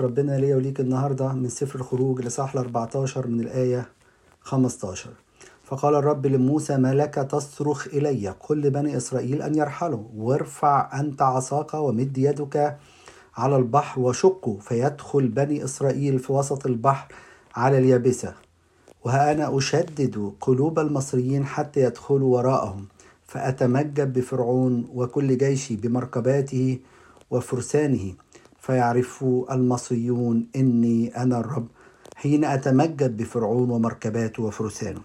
ربنا ليا وليك النهاردة من سفر الخروج لصح ال 14 من الآية 15 فقال الرب لموسى ما لك تصرخ إلي؟ قل لبني إسرائيل أن يرحلوا. وارفع أنت عصاك ومد يدك على البحر وشقه فيدخل بني إسرائيل في وسط البحر على اليابسة. وها أنا أشدد قلوب المصريين حتى يدخلوا وراءهم. فأتمجد بفرعون وكل جيشي بمركباته وفرسانه. فيعرف المصريون إني أنا الرب حين أتمجد بفرعون ومركباته وفرسانه.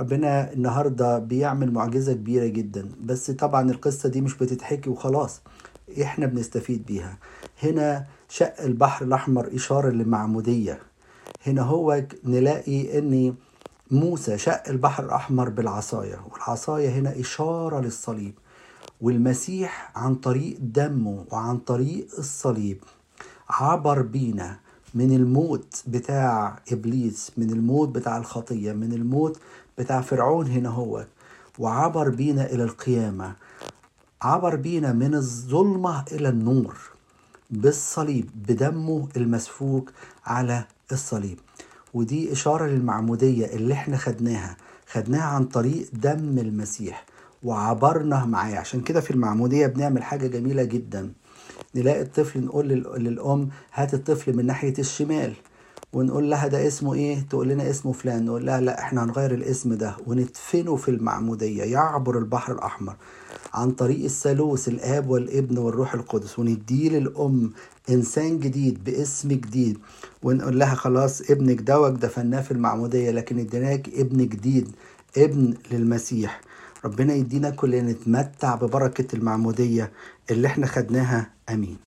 ربنا النهاردة بيعمل معجزة كبيرة جدا بس طبعا القصة دي مش بتتحكي وخلاص إحنا بنستفيد بيها. هنا شق البحر الأحمر إشارة للمعمودية. هنا هو نلاقي إن موسى شق البحر الأحمر بالعصاية والعصاية هنا إشارة للصليب. والمسيح عن طريق دمه وعن طريق الصليب عبر بينا من الموت بتاع إبليس من الموت بتاع الخطية من الموت بتاع فرعون هنا هو وعبر بينا إلى القيامة عبر بينا من الظلمة إلى النور بالصليب بدمه المسفوك على الصليب. ودي إشارة للمعمودية اللي إحنا خدناها خدناها عن طريق دم المسيح. وعبرنا معاه. عشان كده في المعمودية بنعمل حاجة جميلة جدا. نلاقي الطفل نقول للأم هات الطفل من ناحية الشمال. ونقول لها ده اسمه إيه؟ تقول لنا اسمه فلان. نقول لها لا إحنا هنغير الاسم ده. وندفنه في المعمودية. يعبر البحر الأحمر عن طريق الثالوث الآب والابن والروح القدس. ونديه للأم إنسان جديد باسم جديد. ونقول لها خلاص ابنك دوت دفناه في المعمودية لكن اديناك ابن جديد ابن للمسيح. ربنا يدينا كلنا نتمتع ببركة المعمودية اللي إحنا خدناها. أمين.